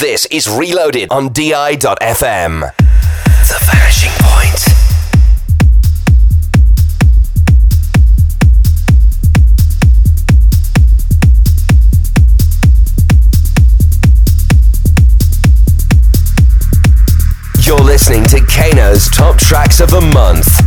This is Reloaded on DI.FM. The Vanishing Point. You're listening to Kaeno's top tracks of the month.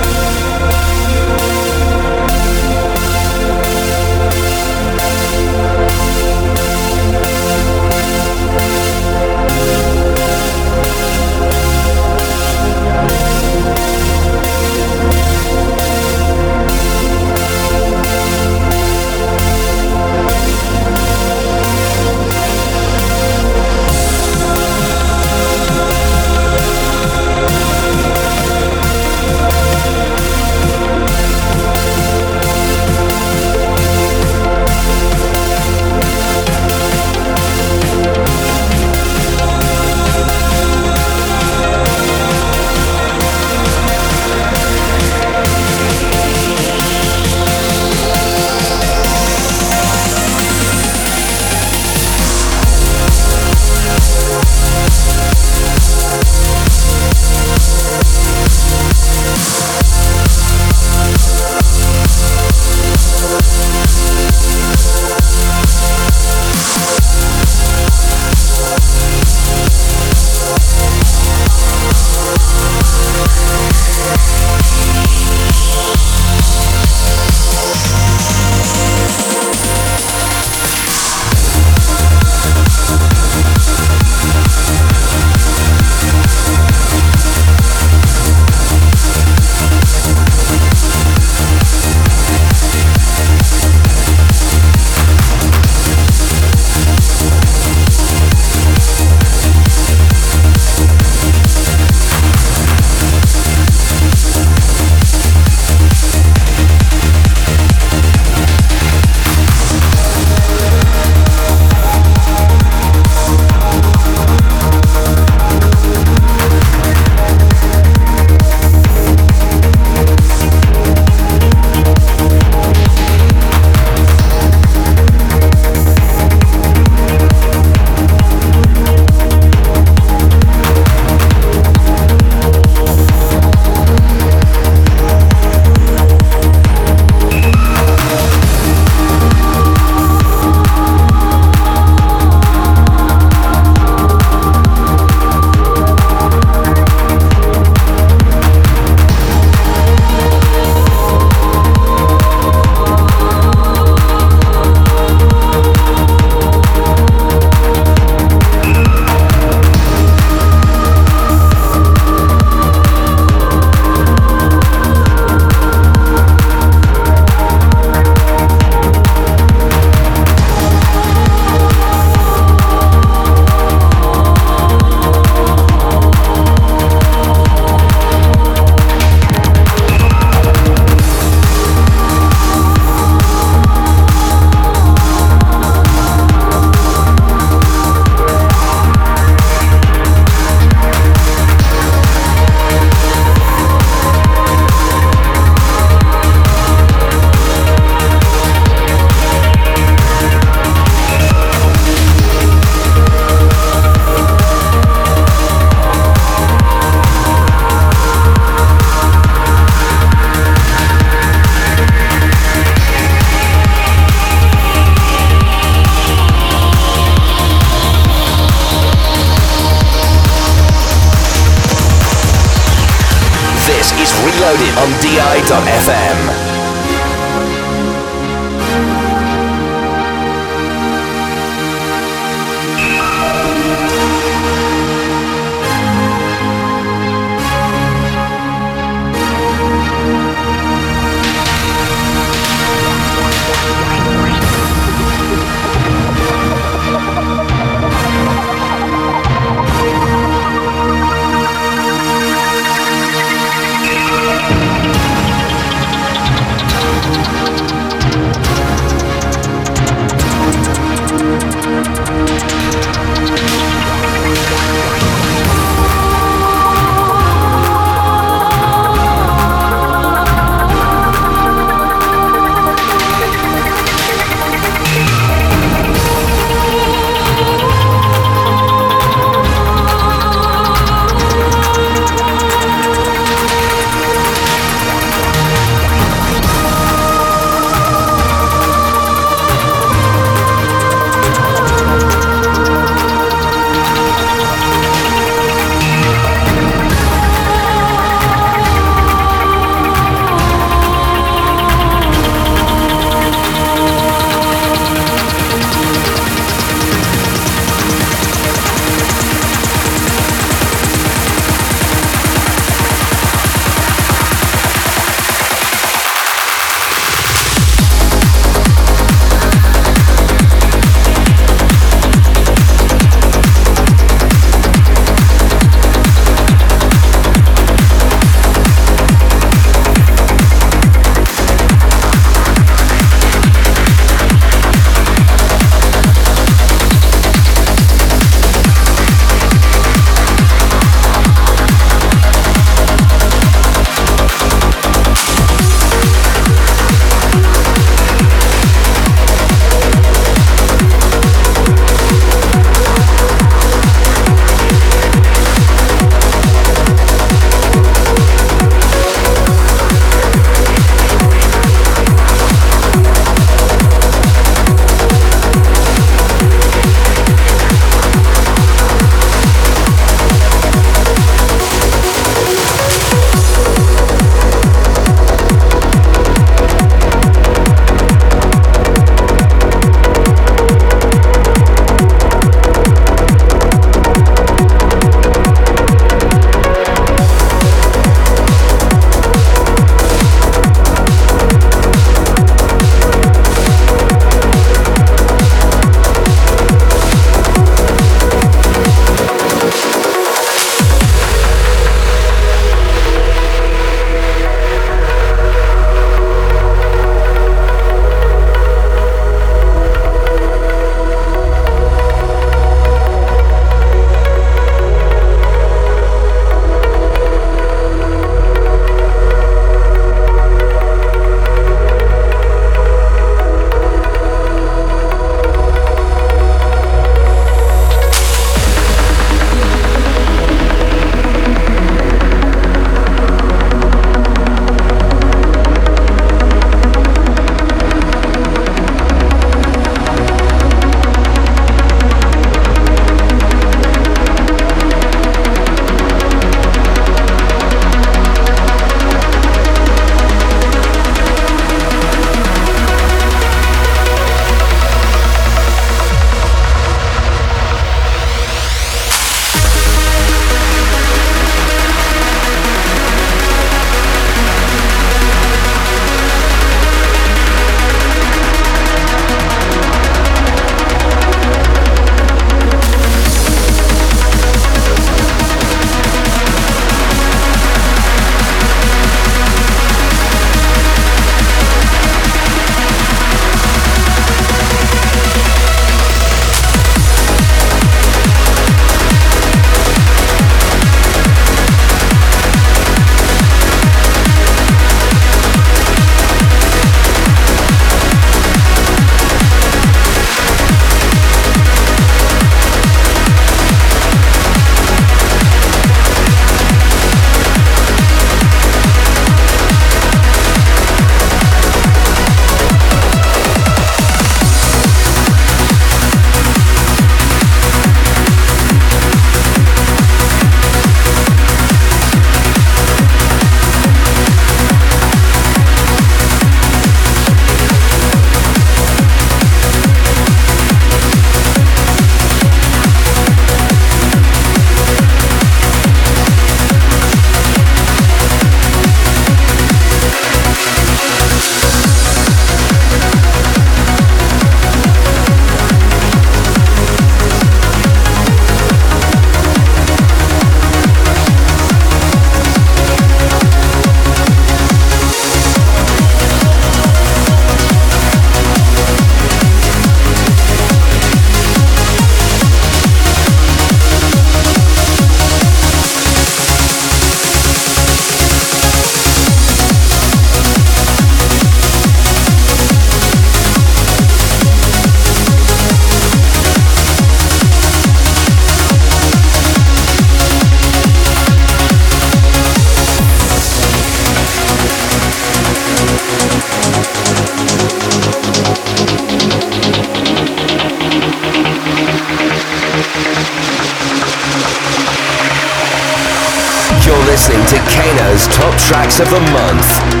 Kaeno's top tracks of the month.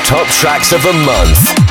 Top Tracks of the Month.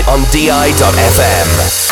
On DI.FM.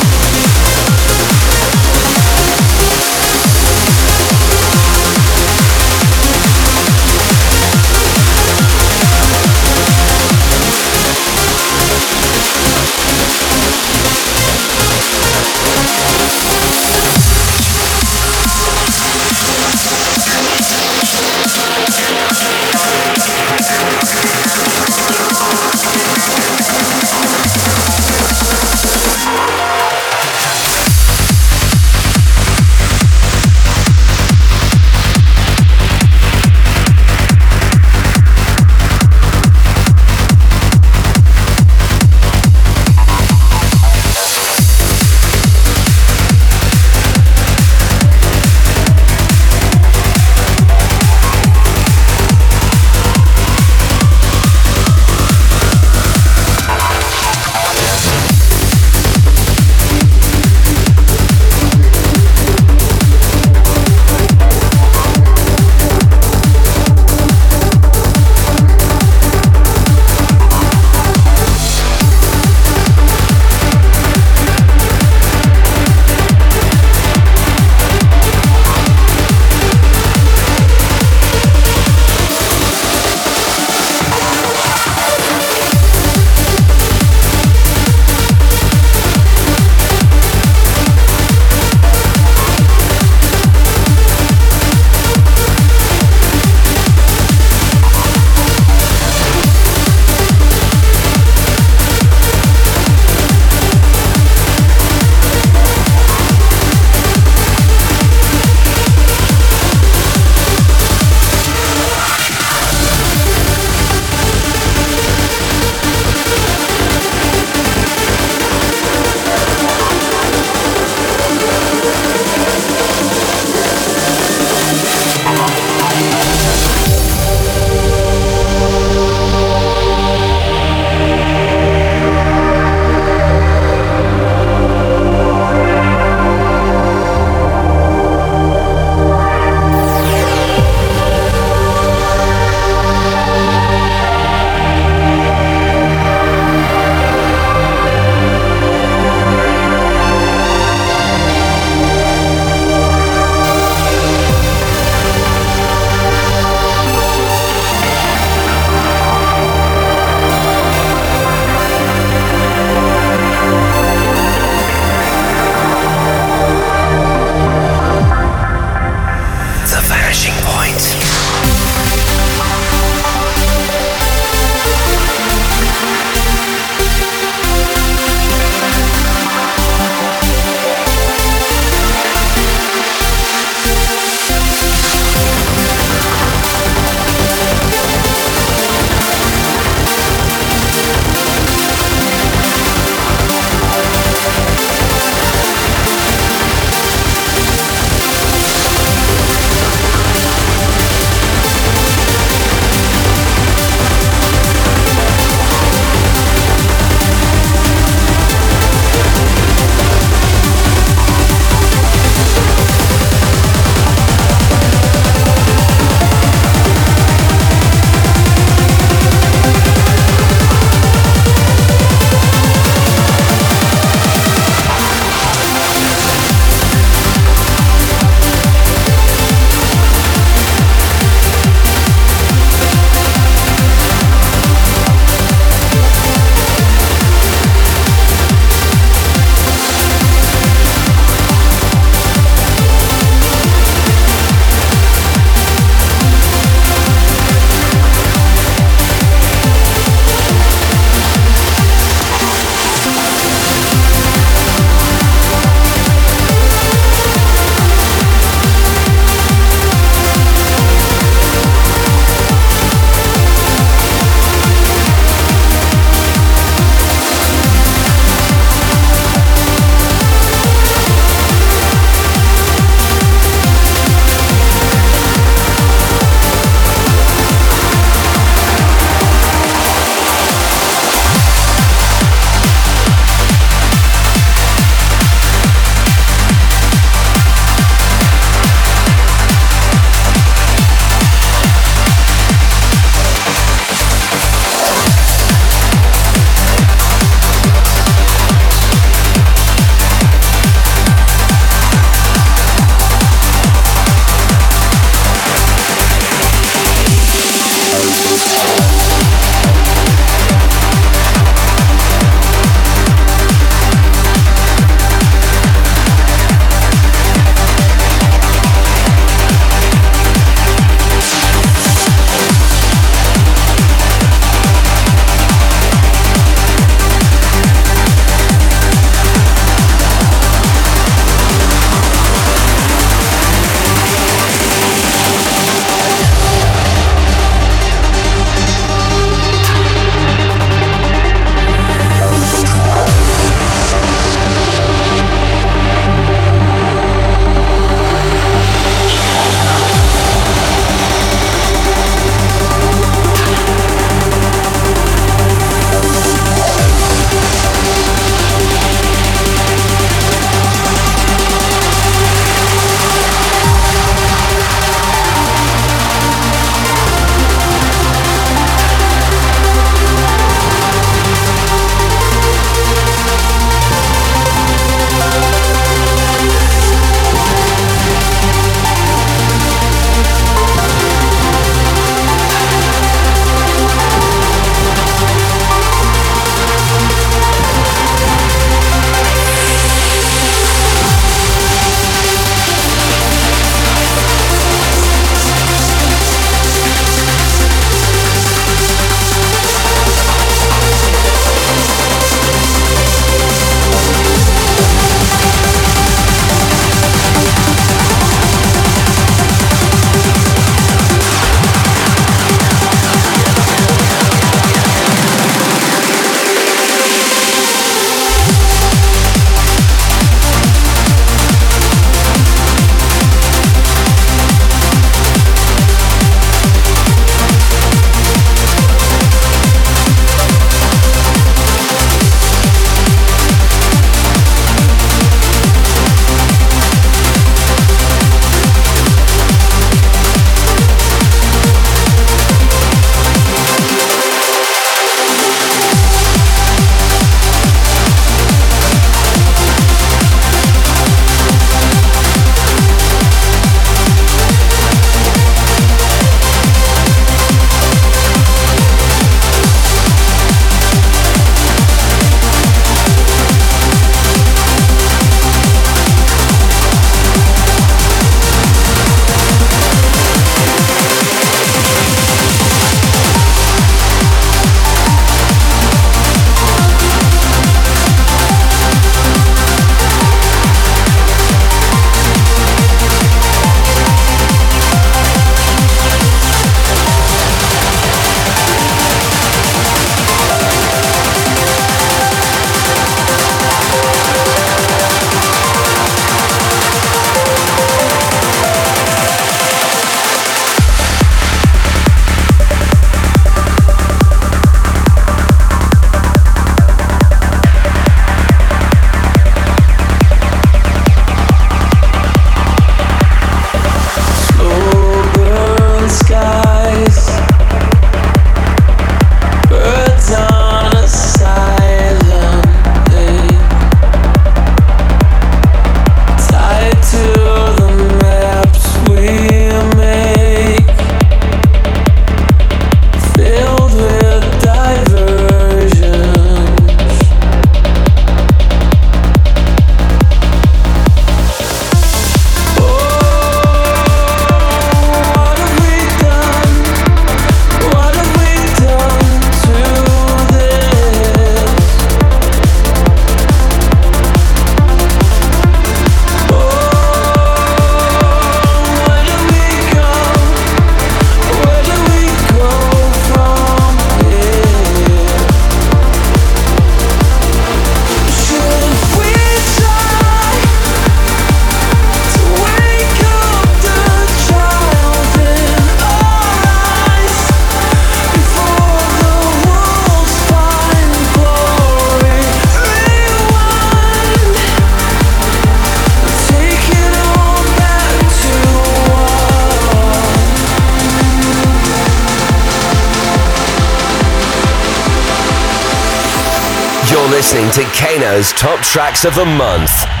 to Top Tracks of the Month.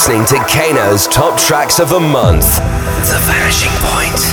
Listening to Kaeno's Top Tracks of the Month. The Vanishing Point.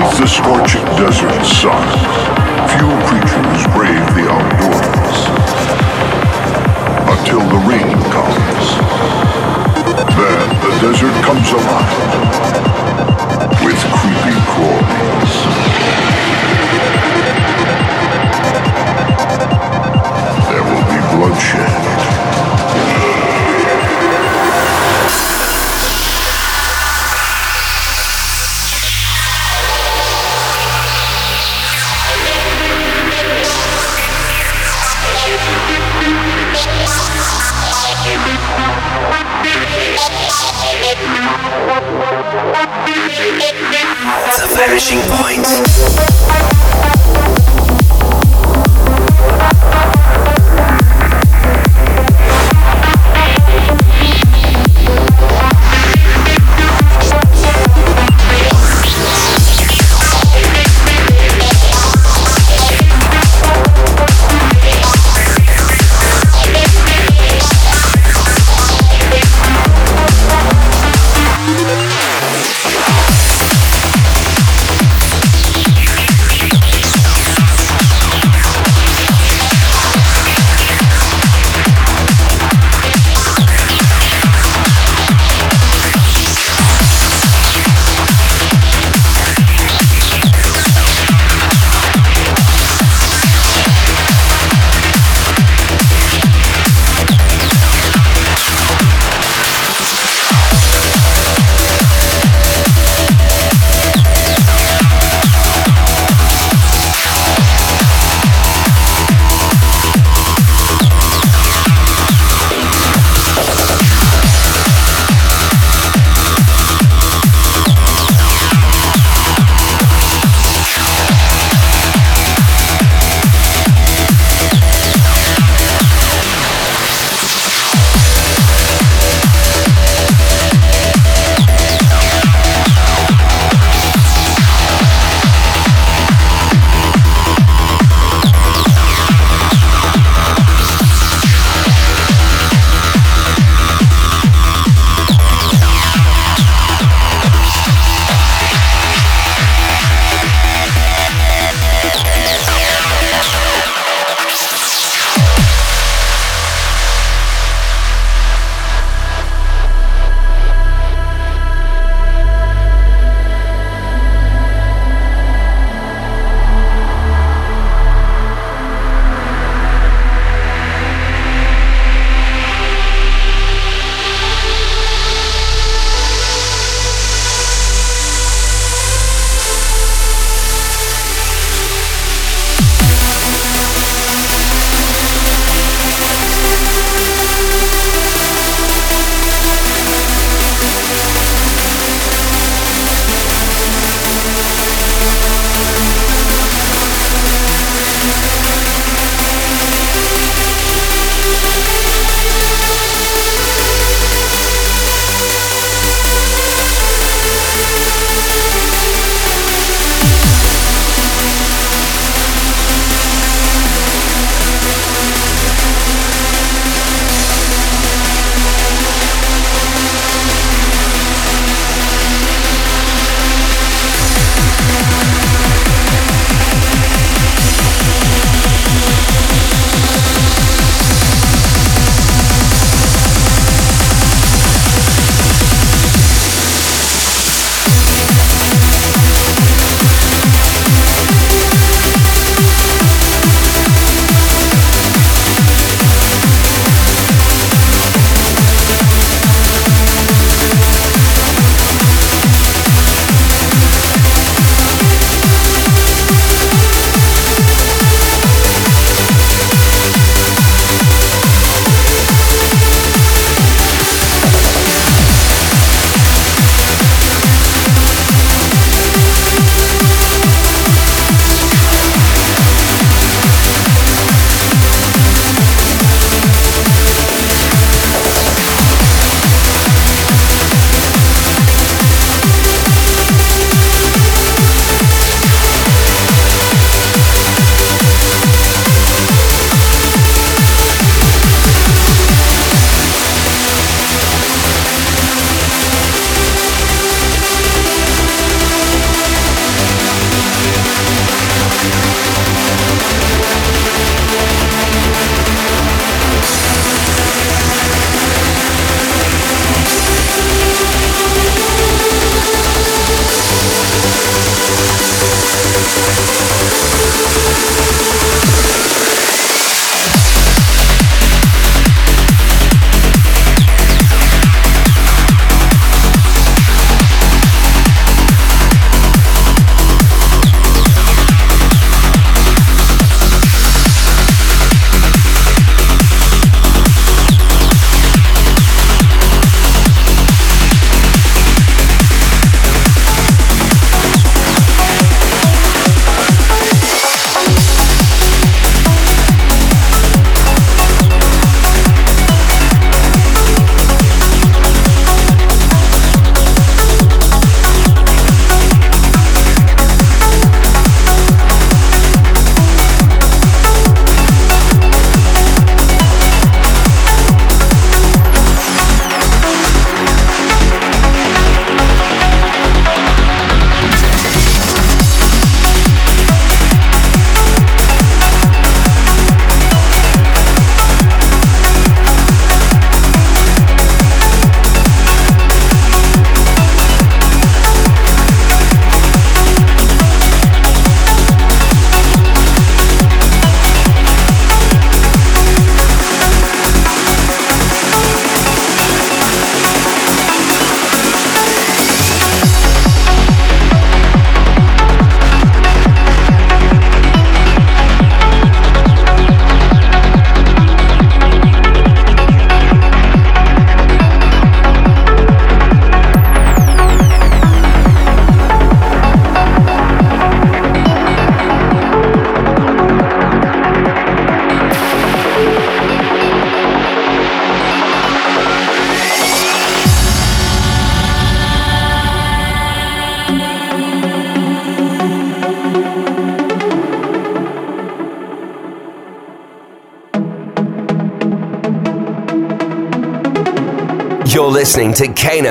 Beneath the scorching desert sun, few creatures brave the outdoors. Until the rain comes. Then the desert comes alive with creepy crawlies. There will be bloodshed. The vanishing point.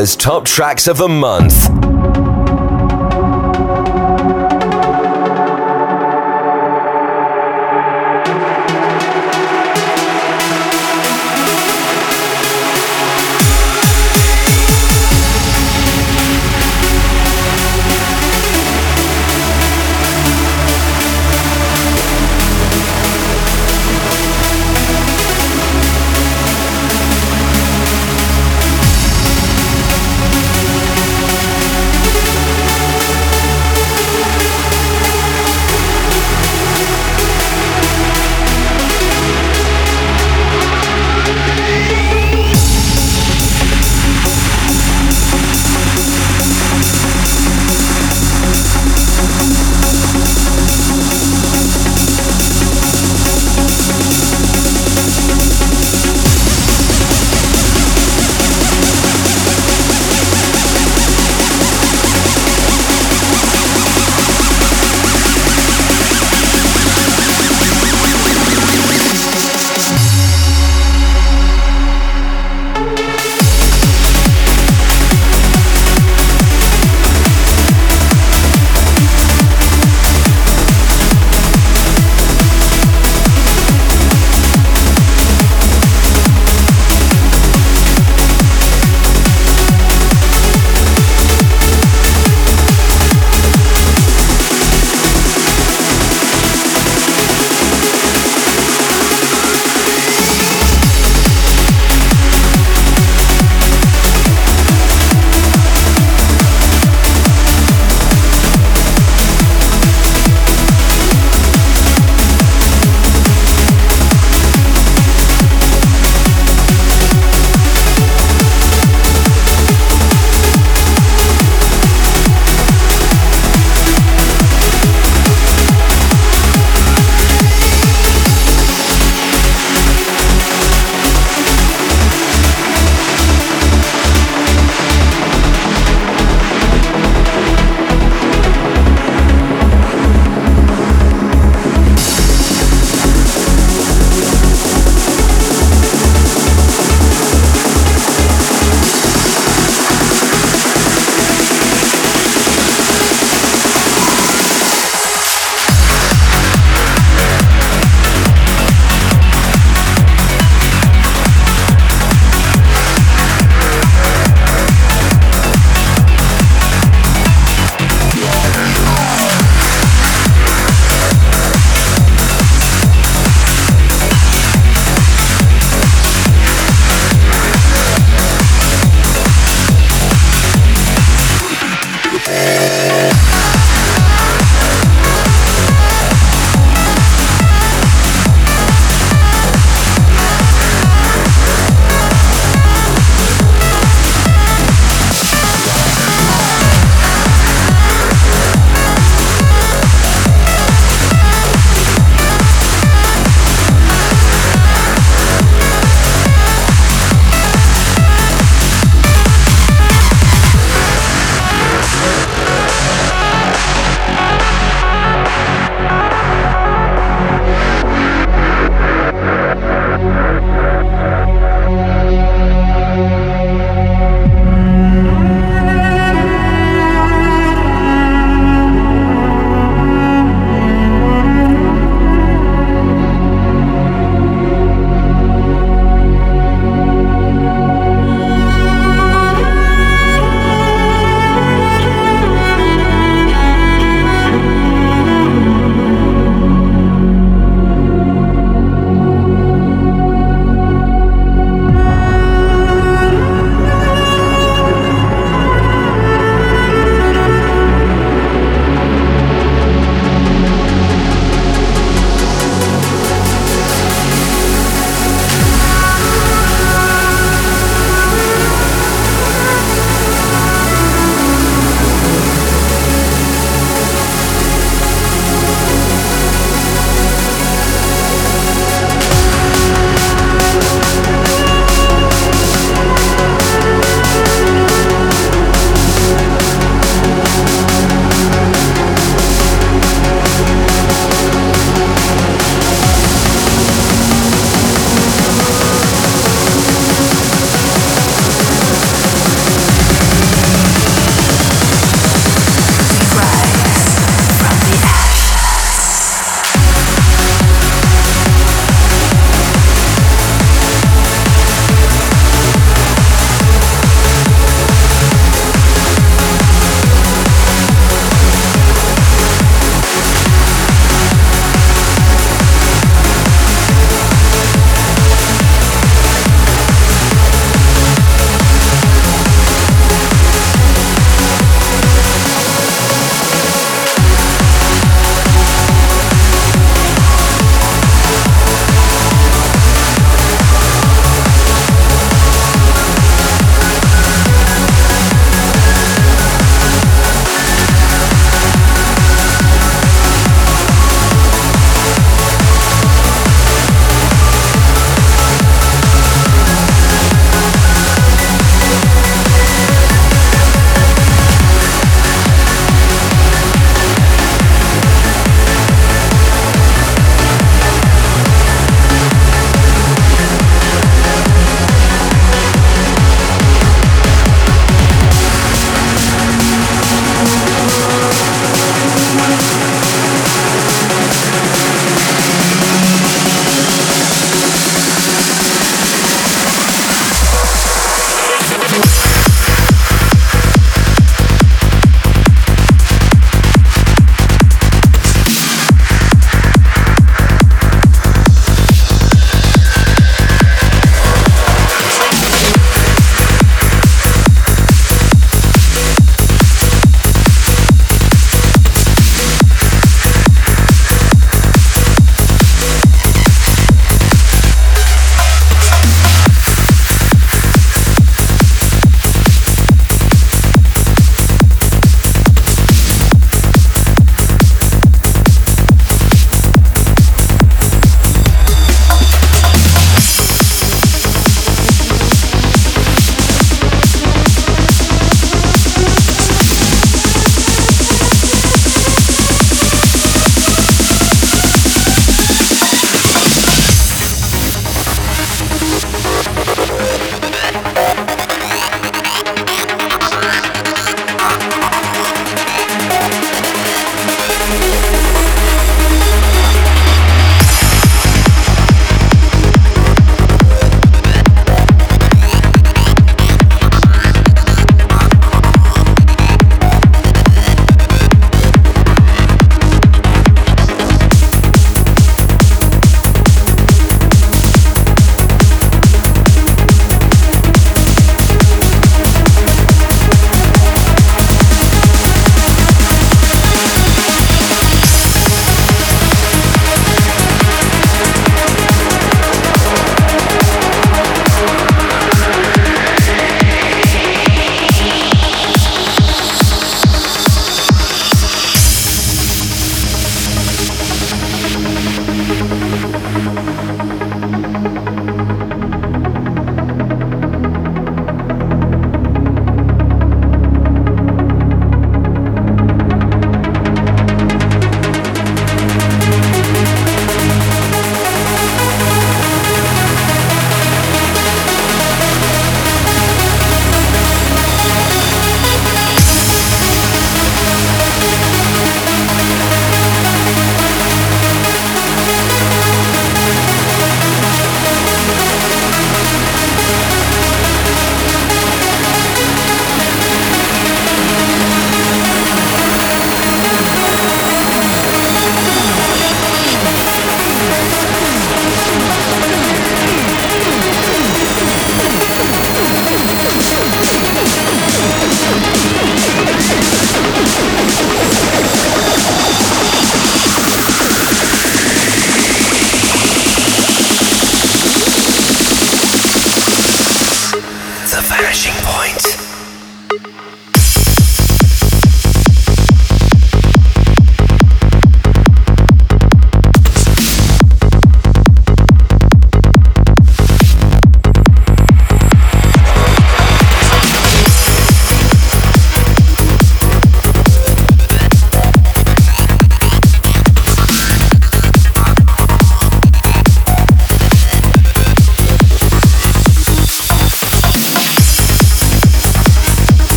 To Top Tracks of the Month.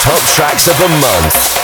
Top Tracks of the Month.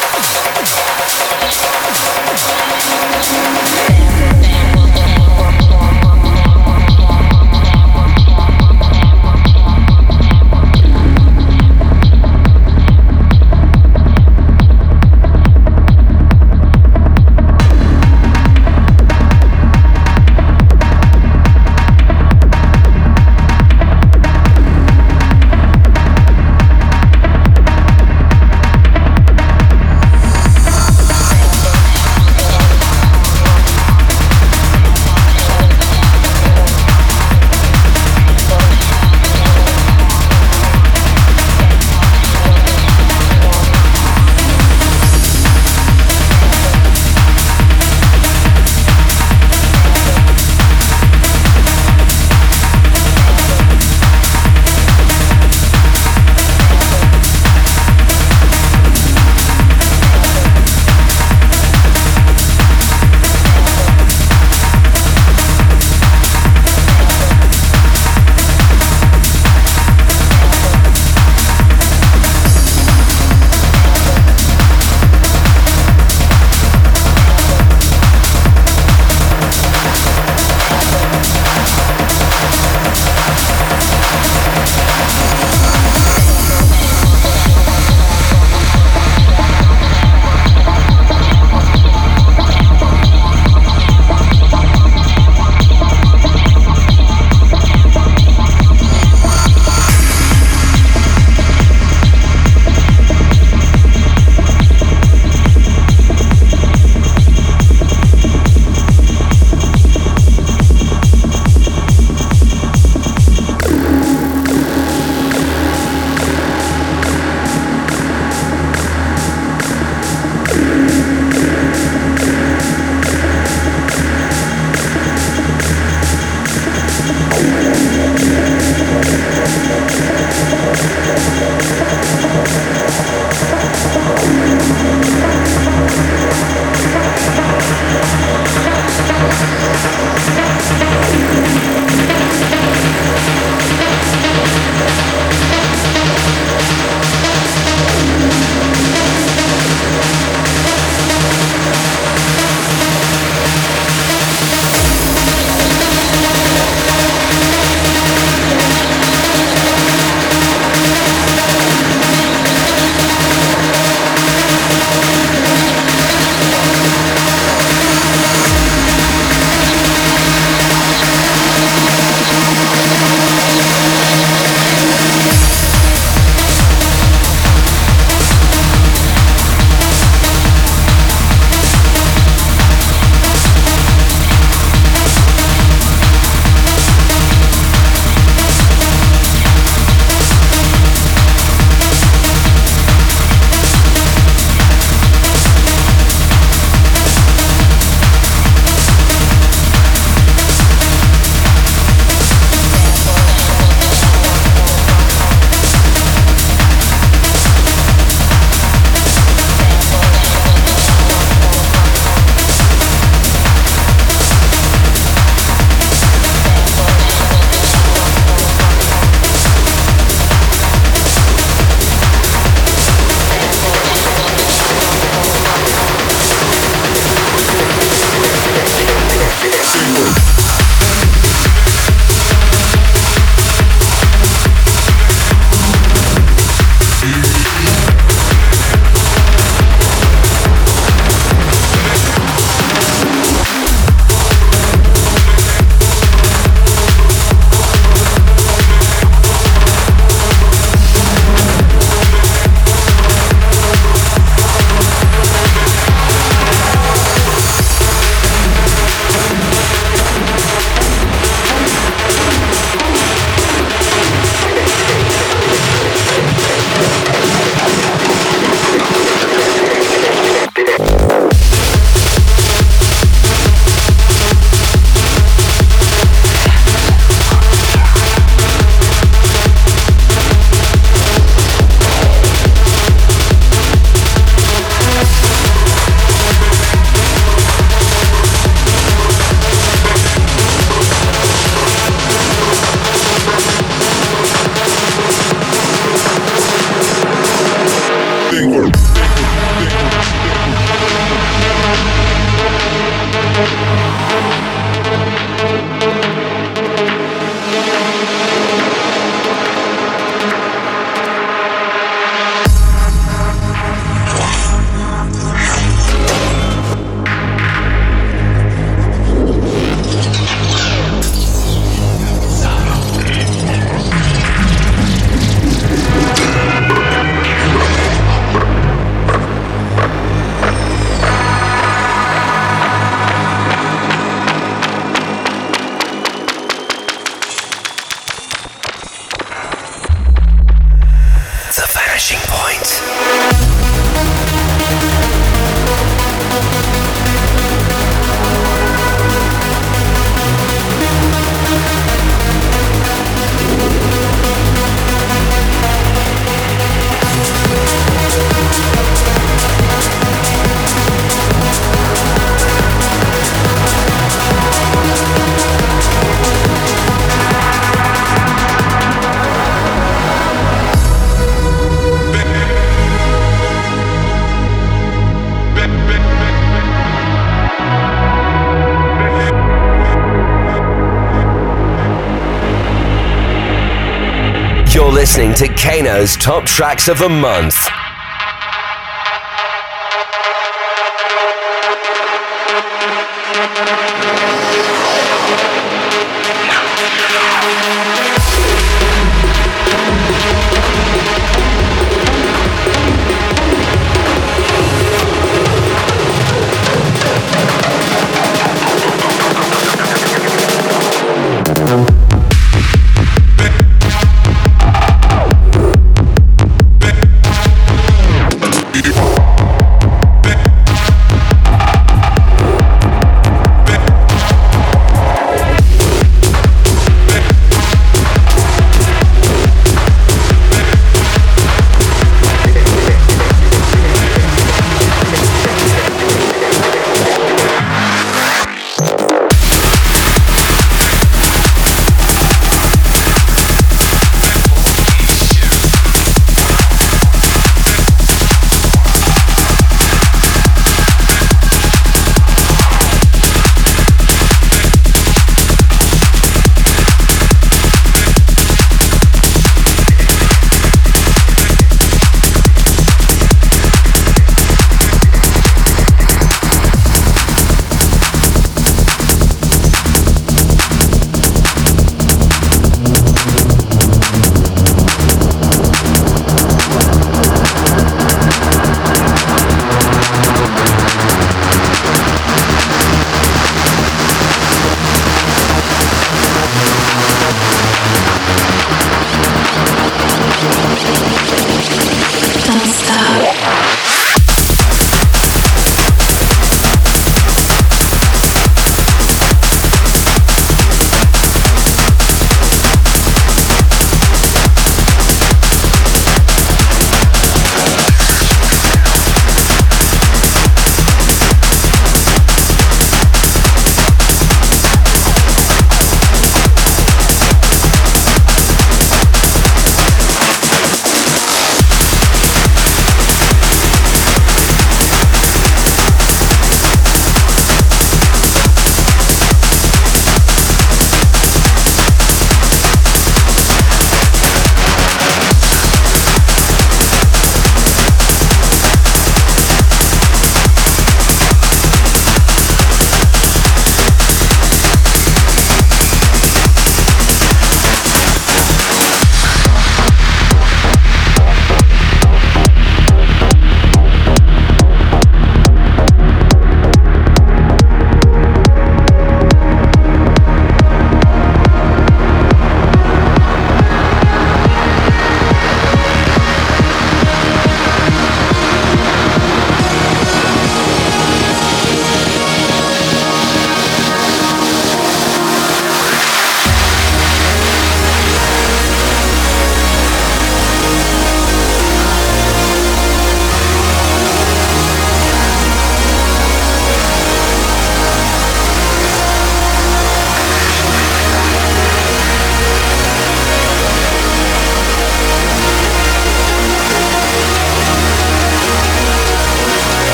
Kaeno's Top Tracks of the Month.